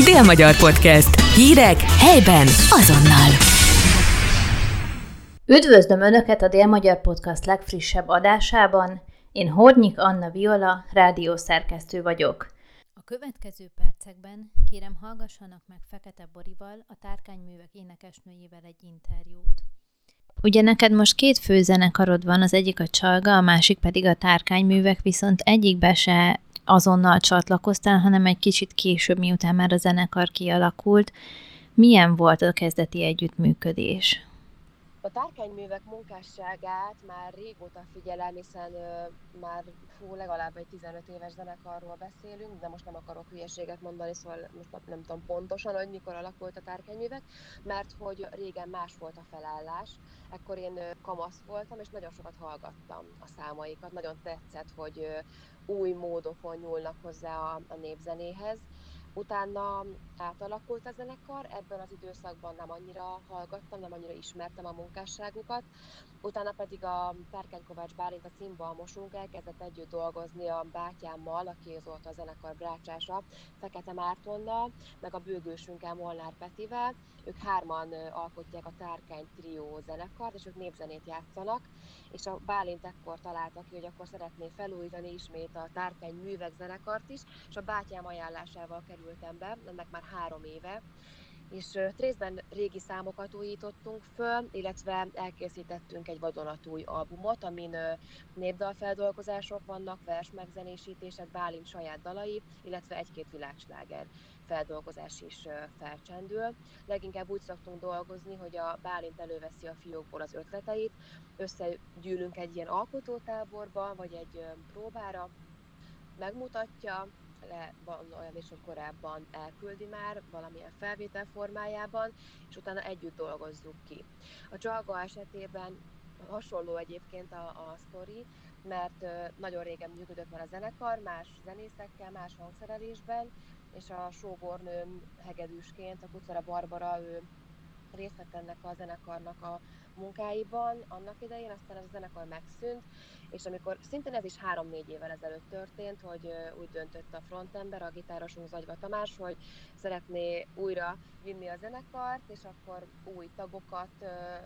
Dél-Magyar Podcast. Hírek helyben azonnal. Üdvözlöm Önöket a Dél-Magyar Podcast legfrissebb adásában. Én Hornyik Anna Viola, rádiószerkesztő vagyok. A következő percekben kérem hallgassanak meg Fekete Borival, a Tárkányművek énekesnőjével egy interjút. Ugye neked most két főzenekarod van, az egyik a Csalga, a másik pedig a Tárkányművek, viszont egyikbe se azonnal csatlakoztál, hanem egy kicsit később, miután már a zenekar kialakult. Milyen volt a kezdeti együttműködés? A tárkányművek munkásságát már régóta figyelem, hiszen ö, már fú, legalább egy 15 éves zenekarról beszélünk, de most nem akarok hülyeséget mondani, szóval most nem tudom pontosan, hogy mikor alakult a tárkányművek, mert hogy régen más volt a felállás. Ekkor én kamasz voltam, és nagyon sokat hallgattam a számaikat, nagyon tetszett, hogy új módokon nyúlnak hozzá a, a népzenéhez Utána átalakult a zenekar, ebben az időszakban nem annyira hallgattam, nem annyira ismertem a munkásságukat. Utána pedig a Perkeny Kovács Bálint a cimbalmosunk elkezdett együtt dolgozni a bátyámmal, aki volt a zenekar brácsása, Fekete Mártonnal, meg a bőgősünkkel Molnár Petivel. Ők hárman alkotják a Tárkány Trio zenekart, és ők népzenét játszanak, és a Bálint ekkor találta ki, hogy akkor szeretné felújítani ismét a Tárkány művek zenekart is, és a bátyám ajánlásával kerültem be, ennek már három éve, és részben régi számokat újítottunk föl, illetve elkészítettünk egy vadonatúj albumot, amin népdalfeldolgozások vannak, vers megzenésítések, Bálint saját dalai, illetve egy-két világsláger feldolgozás is felcsendül. Leginkább úgy szoktunk dolgozni, hogy a Bálint előveszi a fiókból az ötleteit, összegyűlünk egy ilyen alkotótáborba, vagy egy próbára, megmutatja, le, van olyan is, hogy korábban elküldi már valamilyen felvétel formájában, és utána együtt dolgozzuk ki. A Csalga esetében hasonló egyébként a, a sztori, mert nagyon régen működött már a zenekar, más zenészekkel, más hangszerelésben, és a sógornőm hegedűsként, a Kucara Barbara, ő részt vett ennek a zenekarnak a munkáiban. Annak idején, aztán ez a zenekar megszűnt, és amikor szintén ez is három-négy évvel ezelőtt történt, hogy úgy döntött a frontember, a gitárosunk Zagyva Tamás, hogy szeretné újra vinni a zenekart, és akkor új tagokat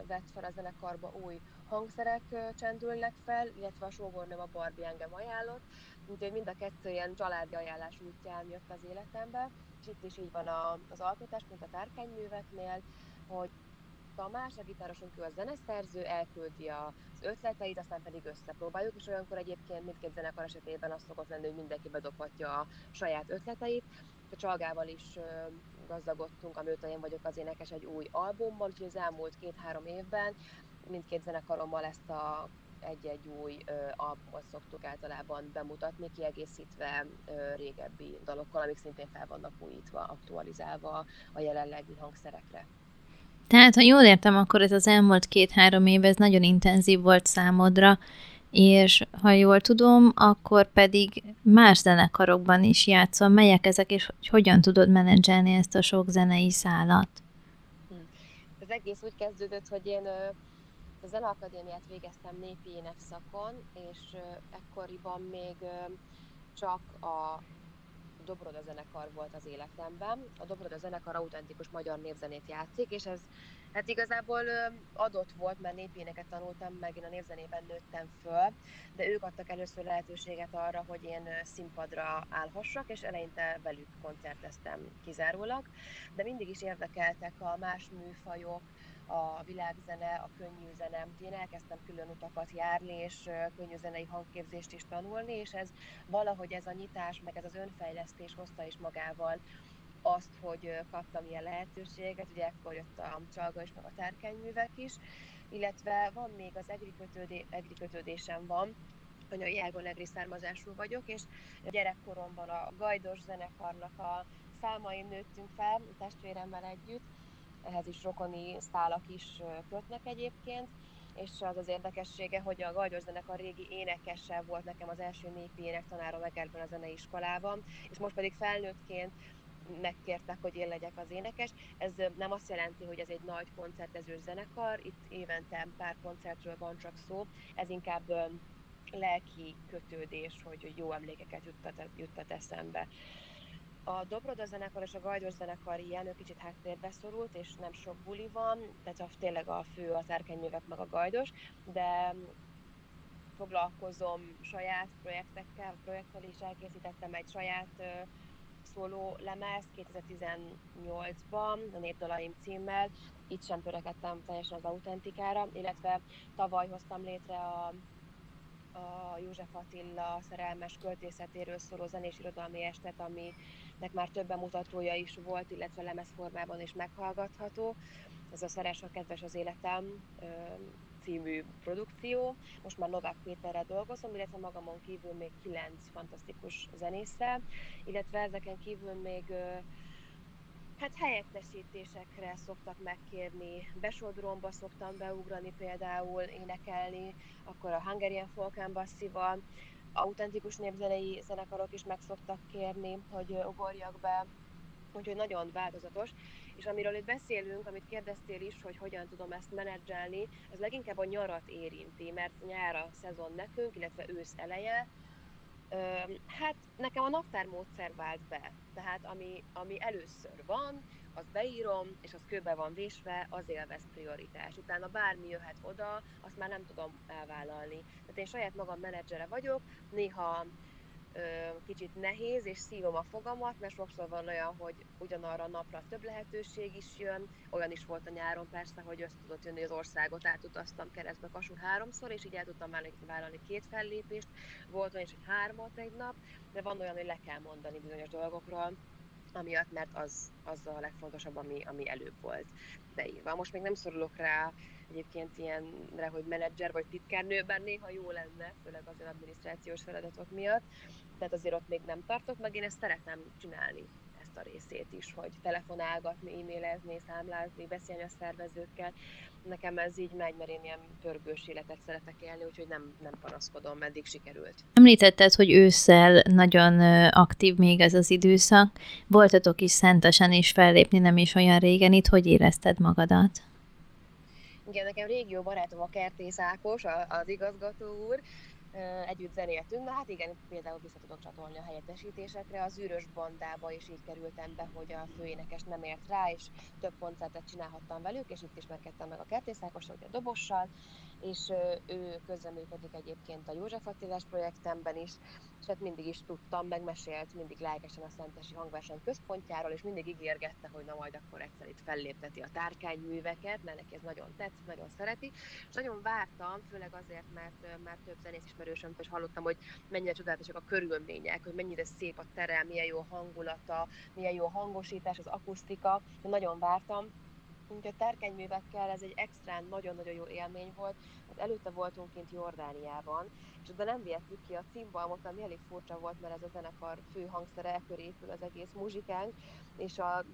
vett fel a zenekarba, új hangszerek csendülnek fel, illetve a sógornőm a Barbie engem ajánlott, úgyhogy mind a kettő ilyen családi ajánlás útján jött az életembe, és itt is így van az alkotás, mint a tárkányműveknél, hogy Tamás, a gitárosunk, ő a zeneszerző, elküldi az ötleteit, aztán pedig összepróbáljuk, és olyankor egyébként mindkét zenekar esetében az szokott lenni, hogy mindenki bedobhatja a saját ötleteit. A Csalgával is gazdagodtunk, amióta én vagyok az énekes egy új albummal, úgyhogy az elmúlt két-három évben mindkét zenekarommal ezt a egy-egy új albumot szoktuk általában bemutatni, kiegészítve régebbi dalokkal, amik szintén fel vannak újítva, aktualizálva a jelenlegi hangszerekre. Tehát, ha jól értem, akkor ez az elmúlt két-három év, ez nagyon intenzív volt számodra, és ha jól tudom, akkor pedig más zenekarokban is játszol. Melyek ezek, és hogy hogyan tudod menedzselni ezt a sok zenei szálat? Az egész úgy kezdődött, hogy én a Zeneakadémiát végeztem népi szakon, és ekkoriban még csak a Dobroda zenekar volt az életemben. A Dobroda zenekar autentikus magyar névzenét játszik, és ez hát igazából adott volt, mert népéneket tanultam meg, én a névzenében nőttem föl, de ők adtak először lehetőséget arra, hogy én színpadra állhassak, és eleinte velük koncerteztem kizárólag, de mindig is érdekeltek a más műfajok, a világzene, a könnyű zene. Én elkezdtem külön utakat járni, és könnyű zenei hangképzést is tanulni, és ez valahogy ez a nyitás, meg ez az önfejlesztés hozta is magával azt, hogy kaptam ilyen lehetőséget, ugye ekkor jött a csalga és meg a tárkányművek is, illetve van még az egri, kötődé, egri kötődésem van, anyai ágon egri származású vagyok, és gyerekkoromban a gajdos zenekarnak a számain nőttünk fel, testvéremmel együtt, ehhez is rokoni szálak is kötnek egyébként, és az az érdekessége, hogy a Gajdos a régi énekese volt nekem az első népi énektanárom Egerben a zeneiskolában, és most pedig felnőttként megkértek, hogy én legyek az énekes. Ez nem azt jelenti, hogy ez egy nagy koncertező zenekar, itt évente pár koncertről van csak szó, ez inkább lelki kötődés, hogy jó emlékeket juttat, juttat eszembe. A Dobroda zenekar és a Gajdos zenekar ilyen, ő kicsit háttérbe szorult, és nem sok buli van, tehát a, tényleg a fő a terkenyővek meg a Gajdos, de foglalkozom saját projektekkel, projekttel is elkészítettem egy saját szóló lemez 2018-ban, a Népdalaim címmel, itt sem törekedtem teljesen az autentikára, illetve tavaly hoztam létre a, a József Attila szerelmes költészetéről szóló zenés irodalmi estet, aminek már több bemutatója is volt, illetve lemezformában is meghallgatható. Ez a Szeres a kedves az életem című produkció. Most már Novák Péterrel dolgozom, illetve magamon kívül még kilenc fantasztikus zenésszel, illetve ezeken kívül még Hát helyettesítésekre szoktak megkérni, besodromba szoktam beugrani például, énekelni, akkor a Hungarian Folk Embassy-val, autentikus népzenei zenekarok is meg szoktak kérni, hogy ugorjak be, úgyhogy nagyon változatos. És amiről itt beszélünk, amit kérdeztél is, hogy hogyan tudom ezt menedzselni, ez leginkább a nyarat érinti, mert nyár a szezon nekünk, illetve ősz eleje, Hát nekem a naptármódszer vált be, tehát ami, ami először van, az beírom, és az kőbe van vésve, az élvez prioritás. Utána bármi jöhet oda, azt már nem tudom elvállalni. Tehát én saját magam menedzsere vagyok, néha kicsit nehéz, és szívom a fogamat, mert sokszor van olyan, hogy ugyanarra a napra több lehetőség is jön. Olyan is volt a nyáron persze, hogy össze tudott jönni az országot, átutaztam keresztbe Kasul háromszor, és így el tudtam vállalni két fellépést. Volt olyan is, hogy hármat egy nap, de van olyan, hogy le kell mondani bizonyos dolgokról, amiatt, mert az, az a legfontosabb, ami, ami előbb volt beírva. Most még nem szorulok rá egyébként ilyenre, hogy menedzser vagy titkárnő, bár néha jó lenne, főleg az adminisztrációs feladatok miatt, tehát azért ott még nem tartok meg, én ezt szeretem csinálni ezt a részét is, hogy telefonálgatni, e-mailezni, számlázni, beszélni a szervezőkkel. Nekem ez így megy, mert én ilyen pörgős életet szeretek élni, úgyhogy nem, nem panaszkodom, meddig sikerült. Említetted, hogy ősszel nagyon aktív még ez az időszak. Voltatok is szentesen is fellépni nem is olyan régen itt, hogy érezted magadat? Igen, nekem régió barátom a Kertész Ákos, az igazgató úr, együtt zenéltünk, na hát igen, például vissza tudok csatolni a helyettesítésekre, az űrös bandába is így kerültem be, hogy a főénekes nem ért rá, és több koncertet csinálhattam velük, és itt ismerkedtem meg a kertészákossal, a dobossal, és ő közreműködik egyébként a József Attilás projektemben is, és hát mindig is tudtam, megmesélt mindig lelkesen a Szentesi Hangverseny központjáról, és mindig ígérgette, hogy na majd akkor egyszer itt fellépteti a tárkányműveket, mert neki ez nagyon tetszik, nagyon szereti, és nagyon vártam, főleg azért, mert már több zenész ismerősöm is hallottam, hogy mennyire csodálatosak a körülmények, hogy mennyire szép a terem, milyen jó hangulata, milyen jó hangosítás, az akusztika, nagyon vártam, Úgyhogy a tárkányművekkel ez egy extrán nagyon-nagyon jó élmény volt. Hát előtte voltunk kint Jordániában, és oda nem vihettük ki a cimbalmot, ami elég furcsa volt, mert ez a zenekar fő hangszere, köré épül az egész muzsikánk, és a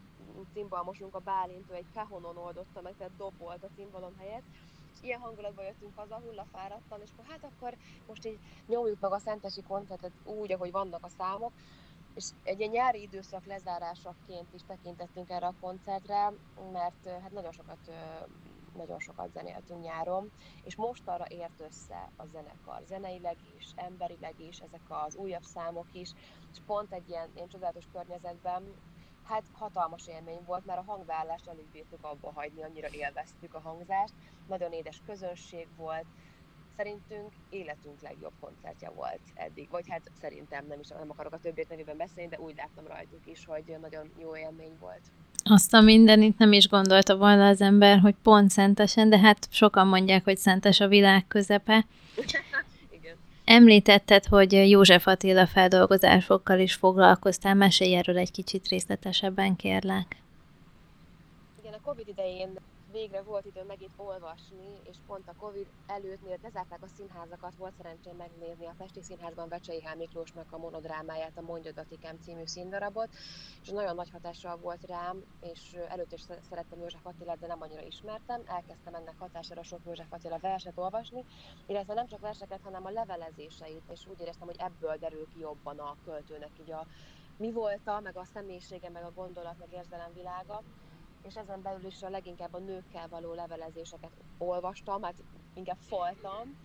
cimbalmosunk a Bálint, egy kahonon oldotta meg, tehát dobolt a cimbalom helyett, ilyen hangulatban jöttünk haza, hullafáradtan, és akkor hát akkor most így nyomjuk meg a szentesi koncertet úgy, ahogy vannak a számok, és egy ilyen nyári időszak lezárásaként is tekintettünk erre a koncertre, mert hát nagyon sokat nagyon sokat zenéltünk nyáron, és most arra ért össze a zenekar, zeneileg is, emberileg is, ezek az újabb számok is, és pont egy ilyen, ilyen csodálatos környezetben, hát hatalmas élmény volt, mert a hangvállást alig bírtuk abba hagyni, annyira élveztük a hangzást, nagyon édes közönség volt, szerintünk életünk legjobb koncertje volt eddig. Vagy hát szerintem nem is nem akarok a többiek nevében beszélni, de úgy láttam rajtuk is, hogy nagyon jó élmény volt. Azt a mindenit nem is gondolta volna az ember, hogy pont szentesen, de hát sokan mondják, hogy szentes a világ közepe. Említetted, hogy József Attila feldolgozásokkal is foglalkoztál, mesélj erről egy kicsit részletesebben, kérlek. Igen, a Covid idején végre volt idő megint olvasni, és pont a Covid előtt, miért lezárták a színházakat, volt szerencsém megnézni a Pesti Színházban Becsei H. Miklósnak a monodrámáját, a Mondjodatikem című színdarabot, és nagyon nagy hatással volt rám, és előtt is szerettem József Attilát, de nem annyira ismertem. Elkezdtem ennek hatására sok József Attila verset olvasni, illetve nem csak verseket, hanem a levelezéseit, és úgy éreztem, hogy ebből derül ki jobban a költőnek így a mi volta, meg a személyisége, meg a gondolat, meg érzelem világa és ezen belül is a leginkább a nőkkel való levelezéseket olvastam, hát inkább foltam,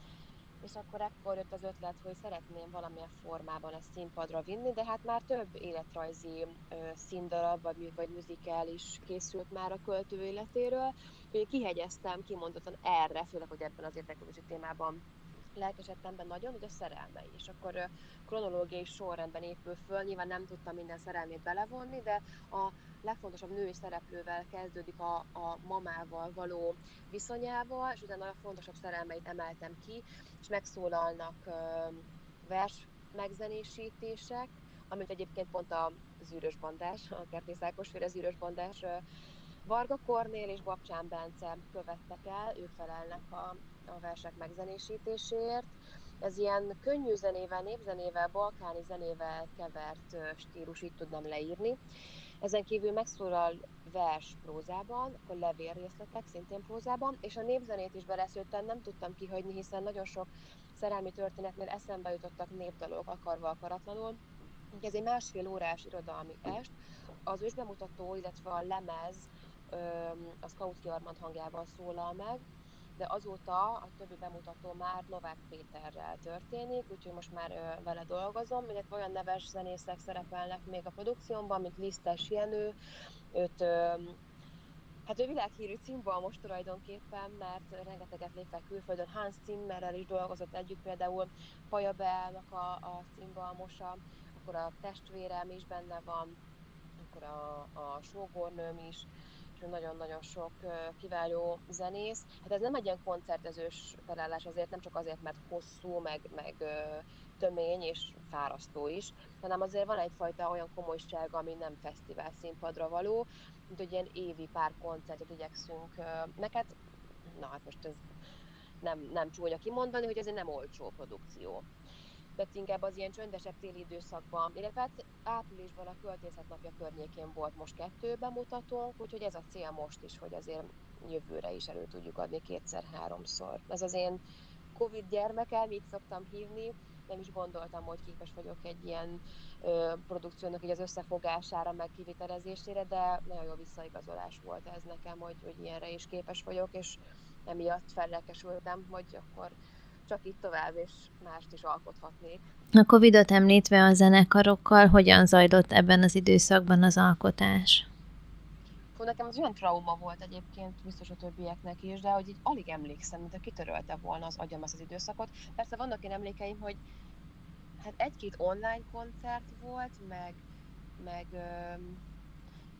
és akkor ekkor jött az ötlet, hogy szeretném valamilyen formában ezt színpadra vinni, de hát már több életrajzi ö, színdarab vagy, vagy műzikál is készült már a költő életéről. Én kihegyeztem kimondottan erre, főleg, hogy ebben az érdeklődési témában lelkesedtem be nagyon, hogy a szerelmei. És akkor kronológiai sorrendben épül föl, nyilván nem tudtam minden szerelmét belevonni, de a legfontosabb női szereplővel kezdődik a, a mamával való viszonyával, és utána a fontosabb szerelmeit emeltem ki, és megszólalnak vers megzenésítések, amit egyébként pont a zűrös bandás, a Kertész Ákos féle zűrös bandás Varga Kornél és Babcsán Bence követtek el, ők felelnek a, a versek megzenésítéséért. Ez ilyen könnyű zenével, népzenével, balkáni zenével kevert stílus, így tudnám leírni. Ezen kívül megszólal vers prózában, akkor levél részletek szintén prózában, és a népzenét is beleszőttem, nem tudtam kihagyni, hiszen nagyon sok szerelmi történetnél eszembe jutottak népdalok akarva akaratlanul. Ez egy másfél órás irodalmi est, az ősbemutató, illetve a lemez a Scout Armand hangjával szólal meg, de azóta a többi bemutató már Novák Péterrel történik, úgyhogy most már vele dolgozom, illetve olyan neves zenészek szerepelnek még a produkciómban, mint Lisztes Jenő, őt Hát ő világhírű most tulajdonképpen, mert rengeteget léptek külföldön. Hans Zimmerrel is dolgozott együtt, például Paja Belnak a, a cimbalmosa, akkor a testvérem is benne van, akkor a, a sógornőm is, nagyon-nagyon sok kiváló zenész. Hát ez nem egy ilyen koncertezős felállás azért, nem csak azért, mert hosszú, meg, meg tömény és fárasztó is, hanem azért van egyfajta olyan komolyság, ami nem fesztivál színpadra való, mint hogy ilyen évi pár koncertet igyekszünk neked, na hát most ez nem, nem csúnya kimondani, hogy ez egy nem olcsó produkció de inkább az ilyen csöndesebb téli időszakban, illetve hát áprilisban a költészet napja környékén volt most kettő bemutatónk, úgyhogy ez a cél most is, hogy azért jövőre is elő tudjuk adni kétszer-háromszor. Ez az én Covid gyermekem, így szoktam hívni, nem is gondoltam, hogy képes vagyok egy ilyen ö, produkciónak így az összefogására, meg kivitelezésére, de nagyon jó visszaigazolás volt ez nekem, hogy, hogy ilyenre is képes vagyok, és emiatt fellelkesültem, hogy akkor csak itt tovább, és mást is alkothatnék. A Covid-ot említve a zenekarokkal, hogyan zajlott ebben az időszakban az alkotás? Fú, nekem az olyan trauma volt egyébként, biztos a többieknek is, de hogy így alig emlékszem, mint a kitörölte volna az agyam ezt az időszakot. Persze vannak én emlékeim, hogy hát egy-két online koncert volt, meg, meg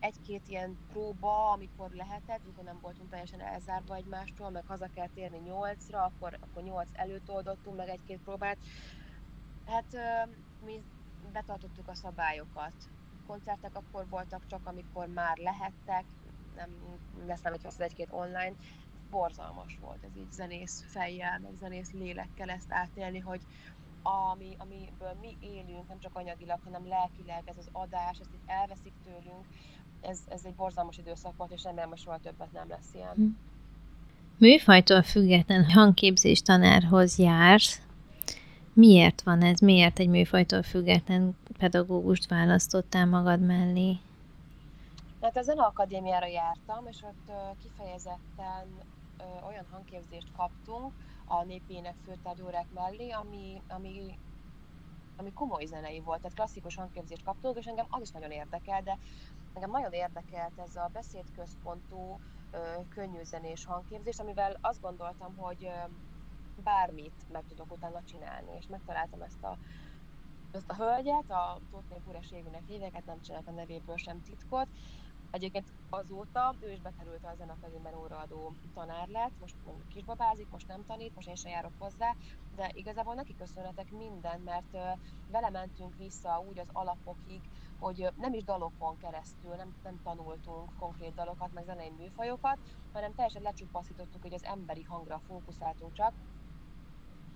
egy-két ilyen próba, amikor lehetett, amikor nem voltunk teljesen elzárva egymástól, meg haza kell térni nyolcra, akkor, akkor nyolc előtt oldottunk meg egy-két próbát. Hát mi betartottuk a szabályokat. Koncertek akkor voltak csak, amikor már lehettek, nem hogy az egy-két online. Borzalmas volt ez így zenész fejjel, meg zenész lélekkel ezt átélni, hogy ami, amiből mi élünk, nem csak anyagilag, hanem lelkileg, ez az adás, ezt így elveszik tőlünk, ez, ez egy borzalmas időszak volt, és remélem, hogy soha többet nem lesz ilyen. Hm. Műfajtól független hangképzés tanárhoz jársz. Miért van ez? Miért egy műfajtól független pedagógust választottál magad mellé? Hát a Zeneakadémiára jártam, és ott kifejezetten olyan hangképzést kaptunk a népének főtárgyórák mellé, ami, ami ami komoly zenei volt, tehát klasszikus hangképzést kaptunk, és engem az is nagyon érdekel, de Engem nagyon érdekelt ez a beszédközpontú, könnyű zenés hangképzés, amivel azt gondoltam, hogy bármit meg tudok utána csinálni, és megtaláltam ezt a, ezt a hölgyet, a Tóth Úres Égőnek hívják, hát nem csinálok a nevéből sem titkot, Egyébként azóta ő is bekerült a zenekadémián óraadó tanár lett, most kisbabázik, most nem tanít, most én sem járok hozzá, de igazából neki köszönhetek minden, mert vele mentünk vissza úgy az alapokig, hogy nem is dalokon keresztül, nem, nem tanultunk konkrét dalokat, meg zenei műfajokat, hanem teljesen lecsupaszítottuk, hogy az emberi hangra fókuszáltunk csak,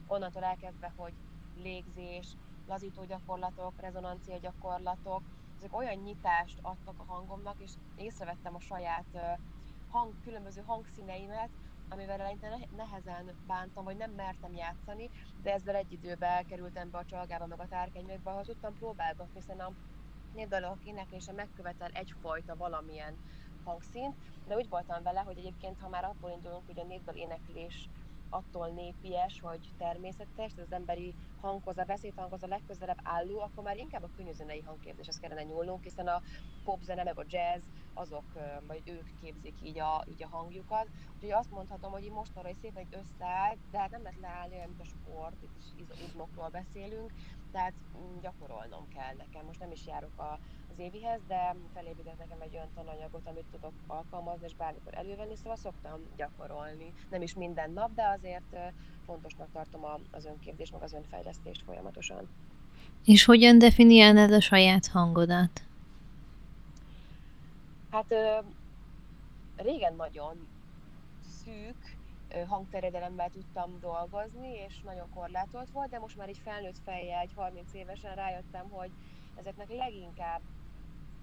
onnantól elkezdve, hogy légzés, lazító gyakorlatok, rezonancia gyakorlatok, ezek olyan nyitást adtak a hangomnak, és észrevettem a saját hang, különböző hangszíneimet, amivel eleinte nehezen bántam, vagy nem mertem játszani, de ezzel egy időben kerültem be a csalgába, meg a tárkányokba, ahol tudtam próbálgatni, hiszen a népdalok éneklése megkövetel egyfajta valamilyen hangszínt, de úgy voltam vele, hogy egyébként, ha már abból indulunk, hogy a népdal éneklés attól népies vagy természetes, tehát az emberi hanghoz, a beszédhanghoz a legközelebb álló, akkor már inkább a könnyűzenei hangképzéshez kellene nyúlnunk, hiszen a popzene meg a jazz, azok, vagy ők képzik így a, így a hangjukat. Úgyhogy azt mondhatom, hogy így mostanra is szépen összeállt, de hát nem lehet leállni mint a sport, itt is izmokról beszélünk, tehát mm, gyakorolnom kell nekem. Most nem is járok a, az évihez, de felépített nekem egy olyan tananyagot, amit tudok alkalmazni, és bármikor elővenni, szóval szoktam gyakorolni. Nem is minden nap, de azért fontosnak tartom az önképzést, meg az önfejlesztést folyamatosan. És hogyan definiálnád a saját hangodat? Hát régen nagyon szűk hangterjedelemmel tudtam dolgozni, és nagyon korlátolt volt, de most már így felnőtt fejjel, egy 30 évesen rájöttem, hogy ezeknek leginkább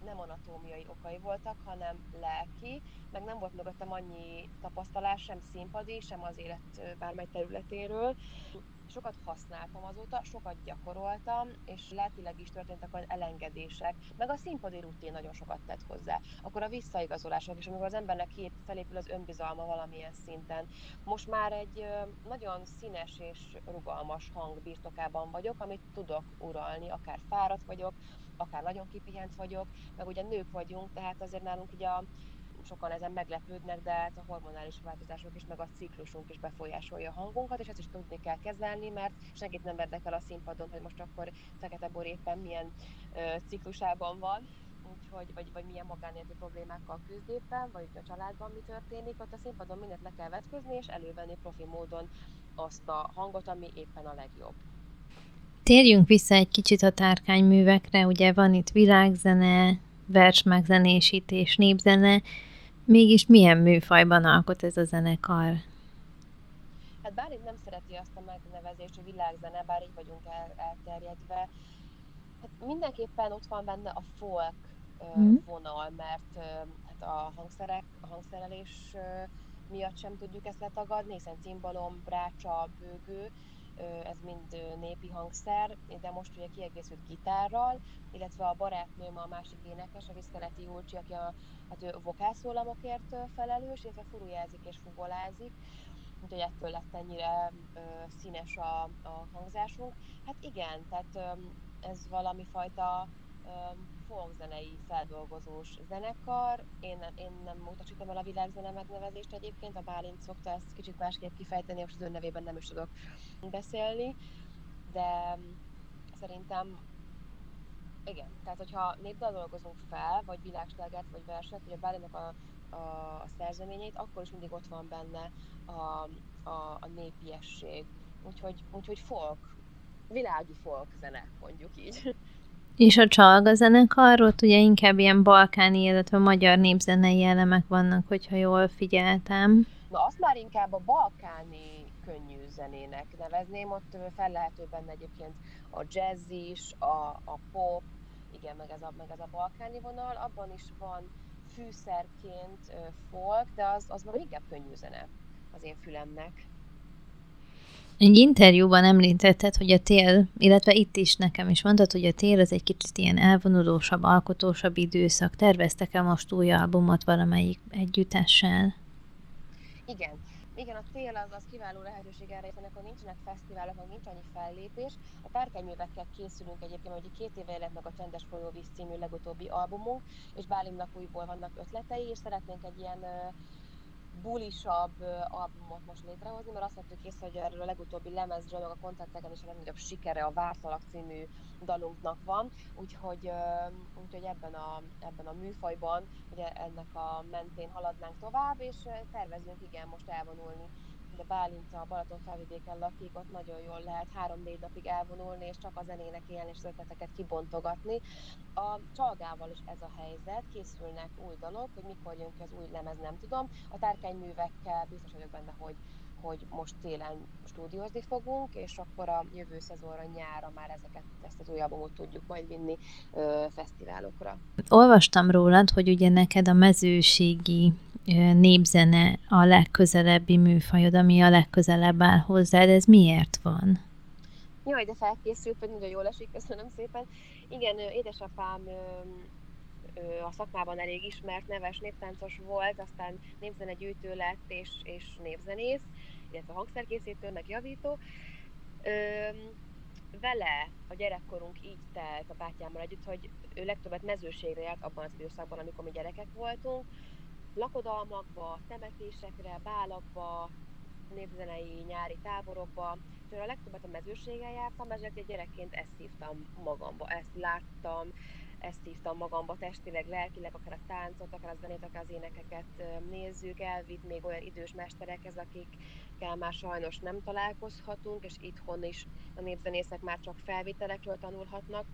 nem anatómiai okai voltak, hanem lelki, meg nem volt mögöttem annyi tapasztalás, sem színpadi, sem az élet bármely területéről. Sokat használtam azóta, sokat gyakoroltam, és lelkileg is történtek az elengedések, meg a színpadi rutin nagyon sokat tett hozzá. Akkor a visszaigazolások, és amikor az embernek két felépül az önbizalma valamilyen szinten. Most már egy nagyon színes és rugalmas hang birtokában vagyok, amit tudok uralni, akár fáradt vagyok, akár nagyon kipihent vagyok, meg ugye nők vagyunk, tehát azért nálunk így a sokan ezen meglepődnek, de hát a hormonális változások is, meg a ciklusunk is befolyásolja a hangunkat, és ezt is tudni kell kezelni, mert senkit nem érdekel a színpadon, hogy most akkor Fekete Bor éppen milyen ö, ciklusában van, úgyhogy, vagy, vagy milyen magánéleti problémákkal küzd éppen, vagy a családban mi történik, ott a színpadon mindent le kell vetközni, és elővenni profi módon azt a hangot, ami éppen a legjobb. Térjünk vissza egy kicsit a tárkányművekre, ugye van itt világzene, versmegzenésítés, népzene, mégis milyen műfajban alkot ez a zenekar? Hát bár itt nem szereti azt a megnevezést, hogy világzene, bár így vagyunk el, elterjedve, hát mindenképpen ott van benne a folk mm. vonal, mert hát a hangszerek, a hangszerelés miatt sem tudjuk ezt letagadni, hiszen cimbalom, brácsa, bőgő, ez mind népi hangszer, de most ugye kiegészült gitárral, illetve a barátnőm a másik énekes, a Viszkeleti Júlcsi, aki a, hát ő vokászólamokért felelős, illetve furujázik és fugolázik, úgyhogy ettől lett ennyire ö, színes a, a hangzásunk. Hát igen, tehát ö, ez valami fajta folkzenei feldolgozós zenekar. Én, én nem utasítom el a világzene megnevezést egyébként, a Bálint szokta ezt kicsit másképp kifejteni, most az ön nevében nem is tudok beszélni, de szerintem igen, tehát hogyha népdal dolgozunk fel, vagy világslágát, vagy verset, vagy a Bálinnak a, a, a szerzeményeit, akkor is mindig ott van benne a, a, a népiesség. Úgyhogy, úgyhogy folk, világi folk zene, mondjuk így. És a csalga zenekarról ugye inkább ilyen balkáni, illetve magyar népzenei elemek vannak, hogyha jól figyeltem. Na azt már inkább a balkáni könnyű zenének nevezném, ott fel lehető benne egyébként a jazz is, a, a pop, igen, meg ez, a, meg ez a balkáni vonal, abban is van fűszerként folk, de az, az már inkább könnyű zene az én fülemnek. Egy interjúban említetted, hogy a tél, illetve itt is nekem is mondtad, hogy a tél az egy kicsit ilyen elvonulósabb, alkotósabb időszak. Terveztek-e most új albumot valamelyik együttessel? Igen. Igen, a tél az, az kiváló lehetőség erre, hiszen akkor nincsenek fesztiválok, meg nincs annyi fellépés. A tárkányművekkel készülünk egyébként, hogy két éve jelent meg a Csendes Folyóvíz című legutóbbi albumunk, és Bálimnak újból vannak ötletei, és szeretnénk egy ilyen bulisabb albumot most létrehozni, mert azt vettük észre, hogy erről a legutóbbi lemezről, meg a koncerteken is a legnagyobb sikere a Vártalak című dalunknak van, úgyhogy, úgyhogy ebben, a, ebben a műfajban ugye ennek a mentén haladnánk tovább, és tervezünk igen most elvonulni de Bálint a Balaton felvidéken lakik, ott nagyon jól lehet három-négy napig elvonulni, és csak a zenének élni, és ötleteket kibontogatni. A csalgával is ez a helyzet, készülnek új dalok, hogy mikor jön ki az új lemez, nem tudom. A tárkányművekkel biztos vagyok benne, hogy hogy most télen stúdiózni fogunk, és akkor a jövő szezonra, nyára már ezeket, ezt az új tudjuk majd vinni ö, fesztiválokra. Olvastam rólad, hogy ugye neked a mezőségi népzene a legközelebbi műfajod, ami a legközelebb áll hozzád. Ez miért van? Jaj, de felkészült, hogy nagyon jól esik, köszönöm szépen. Igen, édesapám a szakmában elég ismert, neves néptáncos volt, aztán népzenegyűjtő lett és, és népzenész, illetve hangszerkészítő, javító. Ö, vele a gyerekkorunk így telt a bátyámmal együtt, hogy ő legtöbbet mezőségre járt abban az időszakban, amikor mi gyerekek voltunk, lakodalmakba, temetésekre, bálakba, népzenei nyári táborokba, és a legtöbbet a mezőségen jártam, ezért gyerekként ezt hívtam magamba, ezt láttam, ezt hívtam magamba testileg, lelkileg, akár a táncot, akár a zenét, akár az énekeket nézzük, elvitt még olyan idős mesterekhez, akikkel már sajnos nem találkozhatunk, és itthon is a népzenészek már csak felvételekről tanulhatnak,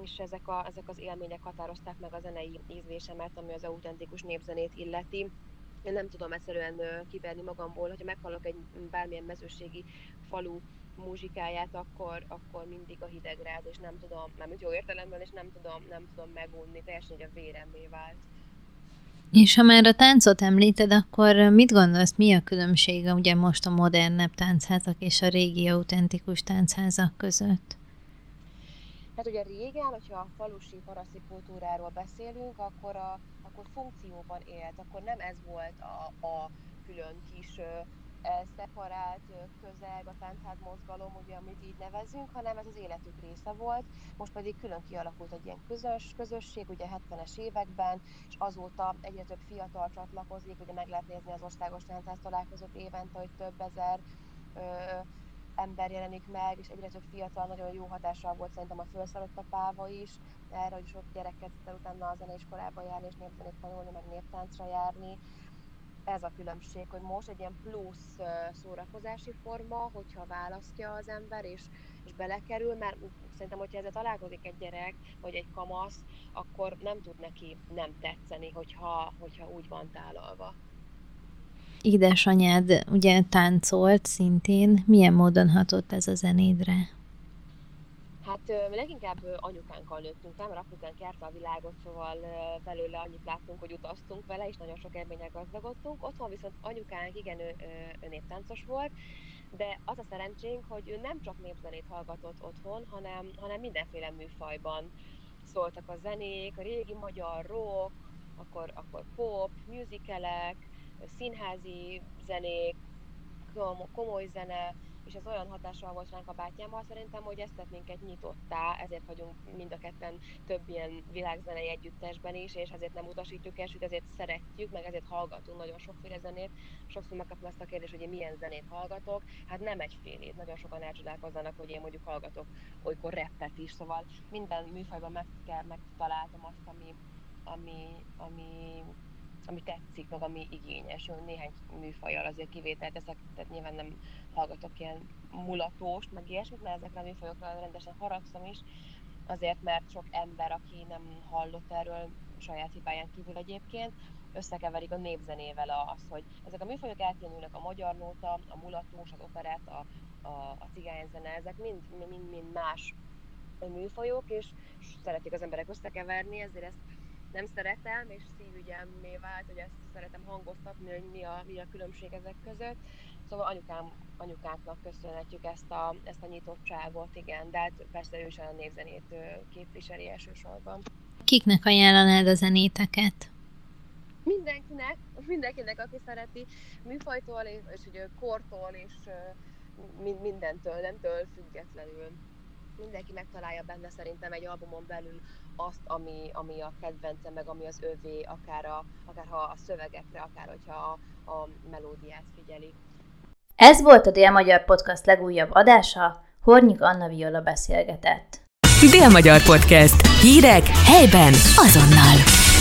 és ezek, a, ezek az élmények határozták meg a zenei ízlésemet, ami az autentikus népzenét illeti. Én nem tudom egyszerűen kiverni magamból, hogyha meghallok egy bármilyen mezőségi falu muzsikáját, akkor, akkor mindig a hidegrád, és nem tudom, nem jó értelemben, és nem tudom, nem tudom megunni, teljesen a véremmé vált. És ha már a táncot említed, akkor mit gondolsz, mi a különbsége ugye most a modernebb táncházak és a régi autentikus táncházak között? Hát ugye régen, hogyha a falusi paraszi kultúráról beszélünk, akkor, a, akkor funkcióban élt, akkor nem ez volt a, a külön kis szeparált közeg, a táncház mozgalom, ugye, amit így nevezünk, hanem ez az életük része volt. Most pedig külön kialakult egy ilyen közös közösség, ugye 70-es években, és azóta egyre több fiatal csatlakozik, ugye meg lehet nézni az országos táncház találkozott évente, hogy több ezer ö, ember jelenik meg, és egyre több fiatal nagyon jó hatással volt szerintem a felszalott a páva is, erre, hogy sok gyereket utána a zeneiskolába járni, és népzenét tanulni, meg néptáncra járni, ez a különbség, hogy most egy ilyen plusz szórakozási forma, hogyha választja az ember és, és belekerül, mert szerintem, hogyha ezzel találkozik egy gyerek, vagy egy kamasz, akkor nem tud neki nem tetszeni, hogyha, hogyha úgy van tálalva. Édesanyád ugye táncolt szintén, milyen módon hatott ez a zenédre? Hát leginkább anyukánkkal nőttünk fel, mert apukánk járta a világot, szóval belőle annyit láttunk, hogy utaztunk vele, és nagyon sok élménnyel gazdagodtunk. Otthon viszont anyukánk igen, ő, ő néptáncos volt, de az a szerencsénk, hogy ő nem csak népzenét hallgatott otthon, hanem, hanem mindenféle műfajban szóltak a zenék, a régi magyar rock, akkor, akkor pop, musicalek, színházi zenék, komoly zene, és ez olyan hatással volt ránk a bátyámmal szerintem, hogy ezt tett minket nyitottá, ezért vagyunk mind a ketten több ilyen világzenei együttesben is, és ezért nem utasítjuk el, sőt ezért szeretjük, meg ezért hallgatunk nagyon sokféle zenét. Sokszor megkapom ezt a kérdést, hogy én milyen zenét hallgatok. Hát nem egyfélét, nagyon sokan elcsodálkozzanak, hogy én mondjuk hallgatok olykor reppet is, szóval minden műfajban meg kell, megtaláltam azt, ami, ami, ami ami tetszik, meg ami igényes. Néhány műfajjal azért kivételt teszek, tehát nyilván nem hallgatok ilyen mulatóst, meg ilyesmit, mert ezekre a műfajokra rendesen haragszom is, azért, mert sok ember, aki nem hallott erről saját hibáján kívül egyébként, összekeverik a népzenével az, hogy ezek a műfajok elkülönülnek a magyar nóta, a mulatós, az operett, a, a, a cigányzene, ezek mind, mind, mind más műfajok, és szeretik az emberek összekeverni, ezért ezt nem szeretem, és szívügyemmé vált, hogy ezt szeretem hangoztatni, hogy mi a, mi a különbség ezek között. Szóval anyukám, anyukánknak köszönhetjük ezt a, ezt a nyitottságot, igen, de hát persze ő is a névzenét képviseli elsősorban. Kiknek ajánlanád a zenéteket? Mindenkinek, mindenkinek, aki szereti műfajtól, és, és ugye kortól, és mindentől, nemtől függetlenül mindenki megtalálja benne szerintem egy albumon belül azt, ami, ami a kedvence, meg ami az övé, akár, a, akár ha a szövegekre, akár hogyha a, a melódiát figyeli. Ez volt a Dél-Magyar Podcast legújabb adása, Hornyik Anna Viola beszélgetett. Dél-Magyar Podcast. Hírek helyben azonnal.